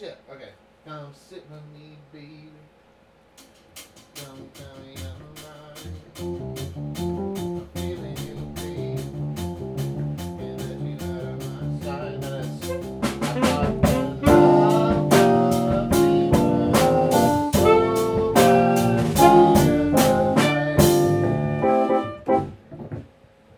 Shit. Okay. Come sit with me, baby.